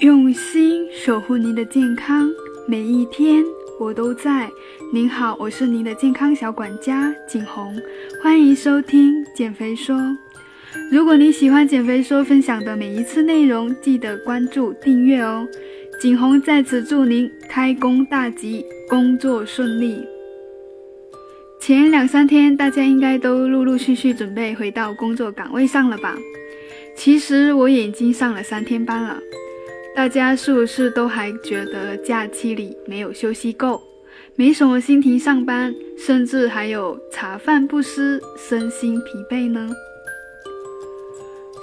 用心守护您的健康，每一天我都在。您好，我是您的健康小管家景红，欢迎收听减肥说。如果你喜欢减肥说分享的每一次内容，记得关注订阅哦。景红在此祝您开工大吉，工作顺利。前两三天，大家应该都陆陆续续准备回到工作岗位上了吧？其实我已经上了三天班了。大家是不是都还觉得假期里没有休息够，没什么心情上班，甚至还有茶饭不思、身心疲惫呢？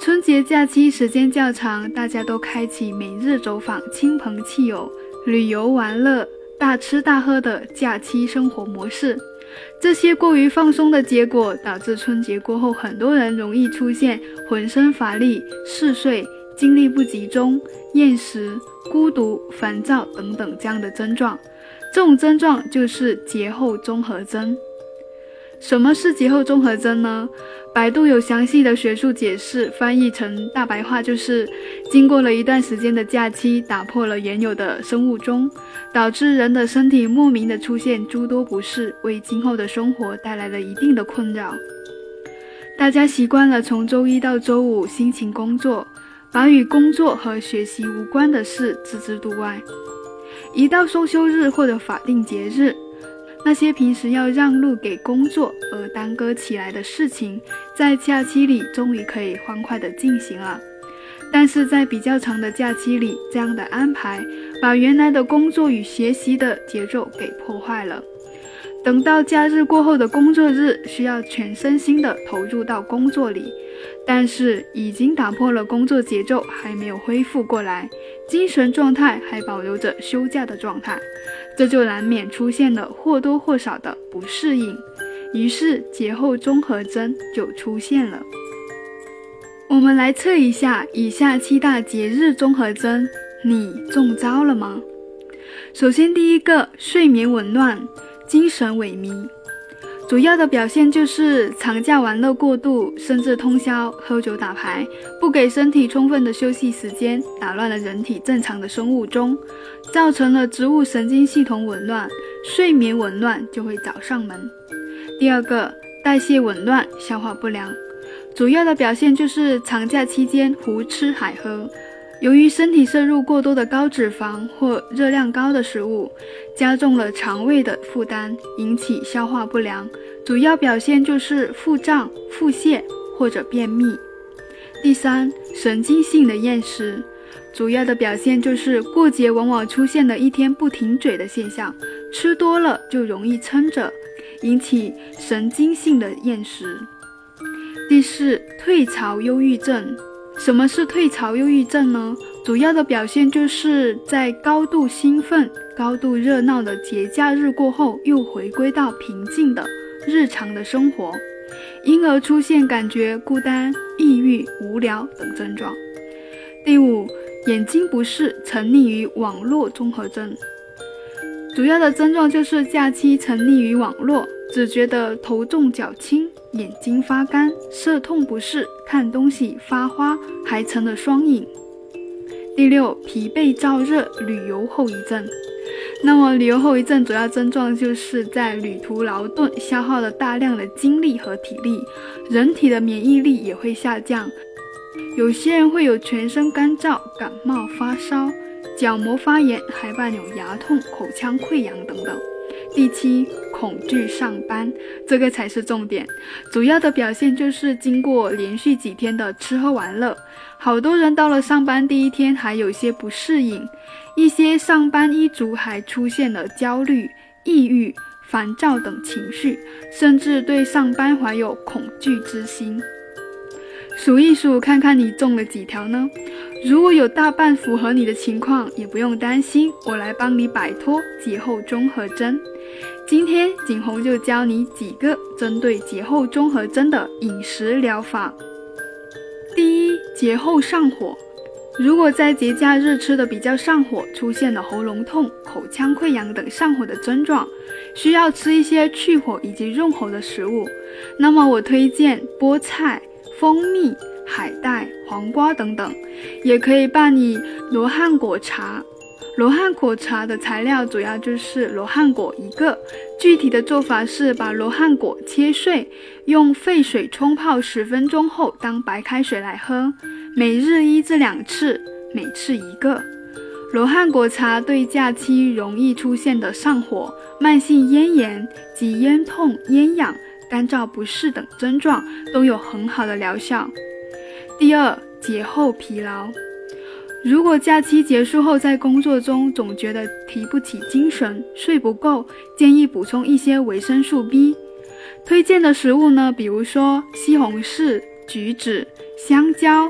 春节假期时间较长，大家都开启每日走访亲朋戚友、旅游玩乐、大吃大喝的假期生活模式。这些过于放松的结果，导致春节过后很多人容易出现浑身乏力、嗜睡。精力不集中、厌食、孤独、烦躁等等这样的症状，这种症状就是节后综合征。什么是节后综合征呢？百度有详细的学术解释，翻译成大白话就是：经过了一段时间的假期，打破了原有的生物钟，导致人的身体莫名的出现诸多不适，为今后的生活带来了一定的困扰。大家习惯了从周一到周五辛勤工作。把与工作和学习无关的事置之度外，一到双休日或者法定节日，那些平时要让路给工作而耽搁起来的事情，在假期里终于可以欢快地进行了。但是在比较长的假期里，这样的安排把原来的工作与学习的节奏给破坏了。等到假日过后的工作日，需要全身心地投入到工作里。但是已经打破了工作节奏，还没有恢复过来，精神状态还保留着休假的状态，这就难免出现了或多或少的不适应，于是节后综合征就出现了。我们来测一下以下七大节日综合征，你中招了吗？首先，第一个，睡眠紊乱，精神萎靡。主要的表现就是长假玩乐过度，甚至通宵喝酒打牌，不给身体充分的休息时间，打乱了人体正常的生物钟，造成了植物神经系统紊乱，睡眠紊乱就会找上门。第二个，代谢紊乱，消化不良，主要的表现就是长假期间胡吃海喝。由于身体摄入过多的高脂肪或热量高的食物，加重了肠胃的负担，引起消化不良，主要表现就是腹胀、腹泻或者便秘。第三，神经性的厌食，主要的表现就是过节往往出现了一天不停嘴的现象，吃多了就容易撑着，引起神经性的厌食。第四，退潮忧郁症。什么是退潮忧郁症呢？主要的表现就是在高度兴奋、高度热闹的节假日过后，又回归到平静的日常的生活，因而出现感觉孤单、抑郁、无聊等症状。第五，眼睛不适，沉溺于网络综合症。主要的症状就是假期沉溺于网络，只觉得头重脚轻。眼睛发干、涩痛不适，看东西发花，还成了双影。第六，疲惫燥热，旅游后遗症。那么，旅游后遗症主要症状就是在旅途劳顿，消耗了大量的精力和体力，人体的免疫力也会下降。有些人会有全身干燥、感冒、发烧、角膜发炎，还伴有牙痛、口腔溃疡等等。第七，恐惧上班，这个才是重点。主要的表现就是经过连续几天的吃喝玩乐，好多人到了上班第一天还有些不适应，一些上班一族还出现了焦虑、抑郁、烦躁等情绪，甚至对上班怀有恐惧之心。数一数，看看你中了几条呢？如果有大半符合你的情况，也不用担心，我来帮你摆脱节后综合征。今天景红就教你几个针对节后综合征的饮食疗法。第一，节后上火，如果在节假日吃的比较上火，出现了喉咙痛、口腔溃疡等上火的症状，需要吃一些去火以及润喉的食物。那么我推荐菠菜、蜂蜜、海带、黄瓜等等，也可以拌以罗汉果茶。罗汉果茶的材料主要就是罗汉果一个，具体的做法是把罗汉果切碎，用沸水冲泡十分钟后当白开水来喝，每日一至两次，每次一个。罗汉果茶对假期容易出现的上火、慢性咽炎及咽痛、咽痒、干燥不适等症状都有很好的疗效。第二，节后疲劳。如果假期结束后在工作中总觉得提不起精神、睡不够，建议补充一些维生素 B。推荐的食物呢，比如说西红柿、橘子、香蕉、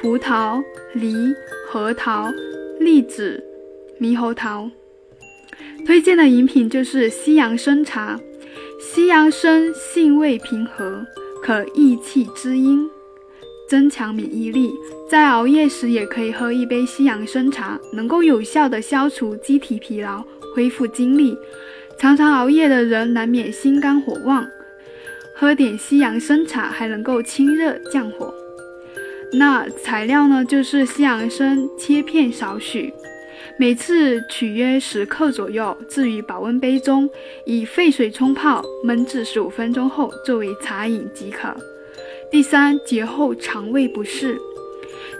葡萄、梨、核桃、栗子、猕猴桃。推荐的饮品就是西洋参茶。西洋参性味平和，可益气滋阴。增强免疫力，在熬夜时也可以喝一杯西洋参茶，能够有效的消除机体疲劳，恢复精力。常常熬夜的人难免心肝火旺，喝点西洋参茶还能够清热降火。那材料呢，就是西洋参切片少许，每次取约十克左右，置于保温杯中，以沸水冲泡，焖至十五分钟后作为茶饮即可。第三，节后肠胃不适，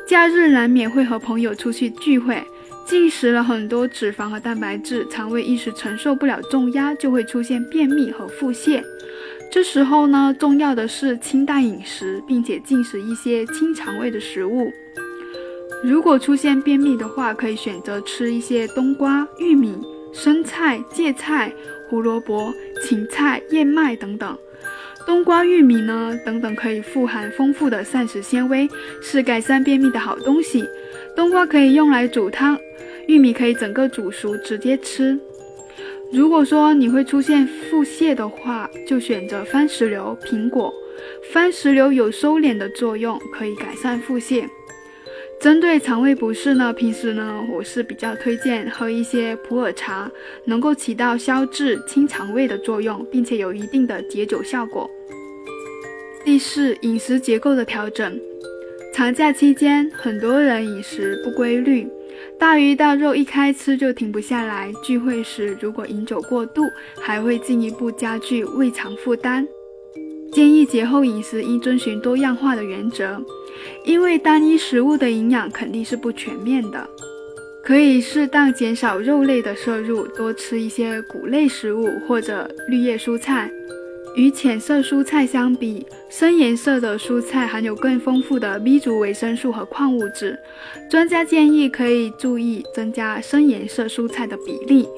假日难免会和朋友出去聚会，进食了很多脂肪和蛋白质，肠胃一时承受不了重压，就会出现便秘和腹泻。这时候呢，重要的是清淡饮食，并且进食一些清肠胃的食物。如果出现便秘的话，可以选择吃一些冬瓜、玉米、生菜、芥菜、胡萝卜、芹菜、燕麦等等。冬瓜、玉米呢，等等可以富含丰富的膳食纤维，是改善便秘的好东西。冬瓜可以用来煮汤，玉米可以整个煮熟直接吃。如果说你会出现腹泻的话，就选择番石榴、苹果。番石榴有收敛的作用，可以改善腹泻。针对肠胃不适呢，平时呢我是比较推荐喝一些普洱茶，能够起到消滞、清肠胃的作用，并且有一定的解酒效果。第四，饮食结构的调整。长假期间，很多人饮食不规律，大鱼大肉一开吃就停不下来。聚会时如果饮酒过度，还会进一步加剧胃肠负担。建议节后饮食应遵循多样化的原则。因为单一食物的营养肯定是不全面的，可以适当减少肉类的摄入，多吃一些谷类食物或者绿叶蔬菜。与浅色蔬菜相比，深颜色的蔬菜含有更丰富的 B 族维生素和矿物质。专家建议可以注意增加深颜色蔬菜的比例。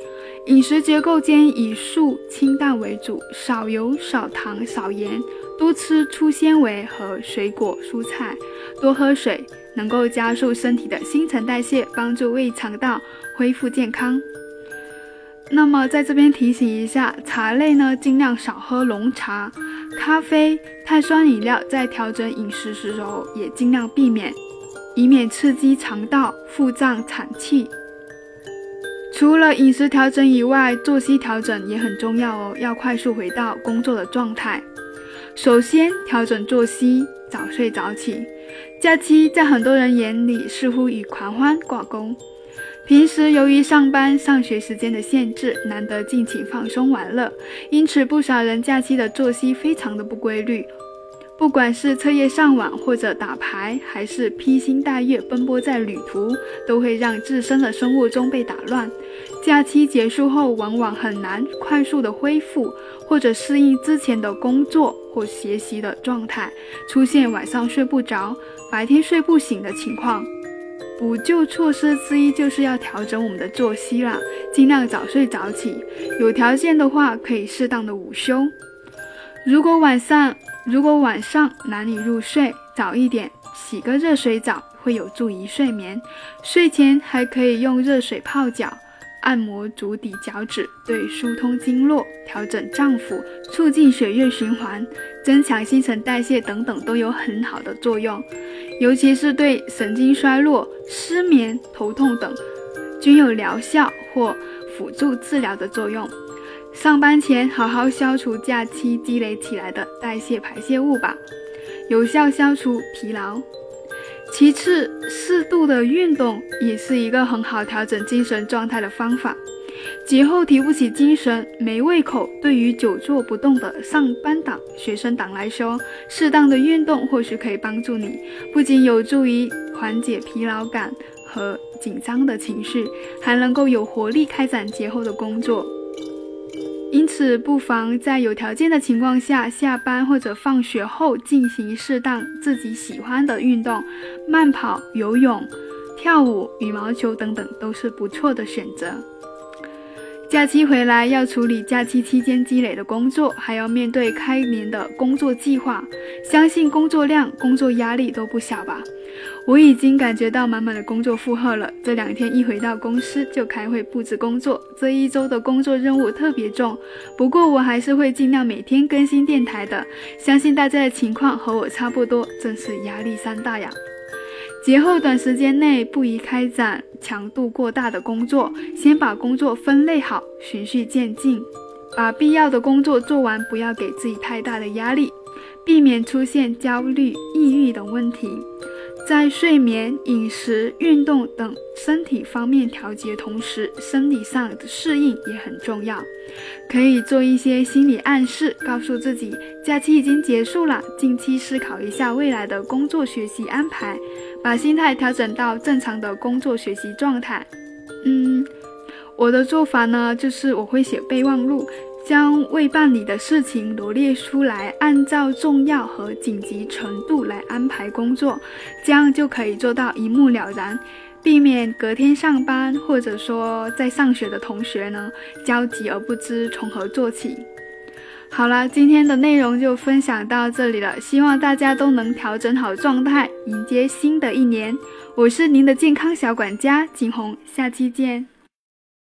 饮食结构间以素清淡为主，少油、少糖、少盐。多吃粗纤维和水果蔬菜，多喝水，能够加速身体的新陈代谢，帮助胃肠道恢复健康。那么在这边提醒一下，茶类呢尽量少喝浓茶，咖啡、碳酸饮料在调整饮食时候也尽量避免，以免刺激肠道、腹胀、产气。除了饮食调整以外，作息调整也很重要哦，要快速回到工作的状态。首先调整作息，早睡早起。假期在很多人眼里似乎与狂欢挂钩。平时由于上班、上学时间的限制，难得尽情放松玩乐，因此不少人假期的作息非常的不规律。不管是彻夜上网，或者打牌，还是披星戴月奔波在旅途，都会让自身的生物钟被打乱。假期结束后，往往很难快速的恢复，或者适应之前的工作或学习的状态，出现晚上睡不着、白天睡不醒的情况。补救措施之一就是要调整我们的作息啦，尽量早睡早起，有条件的话可以适当的午休。如果晚上如果晚上难以入睡，早一点洗个热水澡会有助于睡眠。睡前还可以用热水泡脚，按摩足底脚趾，对疏通经络、调整脏腑、促进血液循环、增强新陈代谢等等都有很好的作用。尤其是对神经衰弱、失眠、头痛等，均有疗效或辅助治疗的作用。上班前好好消除假期积累起来的代谢排泄物吧，有效消除疲劳。其次，适度的运动也是一个很好调整精神状态的方法。节后提不起精神、没胃口，对于久坐不动的上班党、学生党来说，适当的运动或许可以帮助你，不仅有助于缓解疲劳感和紧张的情绪，还能够有活力开展节后的工作。因此，不妨在有条件的情况下，下班或者放学后进行适当自己喜欢的运动，慢跑、游泳、跳舞、羽毛球等等都是不错的选择。假期回来要处理假期期间积累的工作，还要面对开年的工作计划，相信工作量、工作压力都不小吧。我已经感觉到满满的工作负荷了。这两天一回到公司就开会布置工作，这一周的工作任务特别重。不过我还是会尽量每天更新电台的，相信大家的情况和我差不多，真是压力山大呀。节后短时间内不宜开展强度过大的工作，先把工作分类好，循序渐进，把必要的工作做完，不要给自己太大的压力，避免出现焦虑、抑郁等问题。在睡眠、饮食、运动等身体方面调节同时，生理上的适应也很重要。可以做一些心理暗示，告诉自己假期已经结束了，近期思考一下未来的工作学习安排，把心态调整到正常的工作学习状态。嗯，我的做法呢，就是我会写备忘录。将未办理的事情罗列出来，按照重要和紧急程度来安排工作，这样就可以做到一目了然，避免隔天上班或者说在上学的同学呢焦急而不知从何做起。好了，今天的内容就分享到这里了，希望大家都能调整好状态，迎接新的一年。我是您的健康小管家景红，下期见。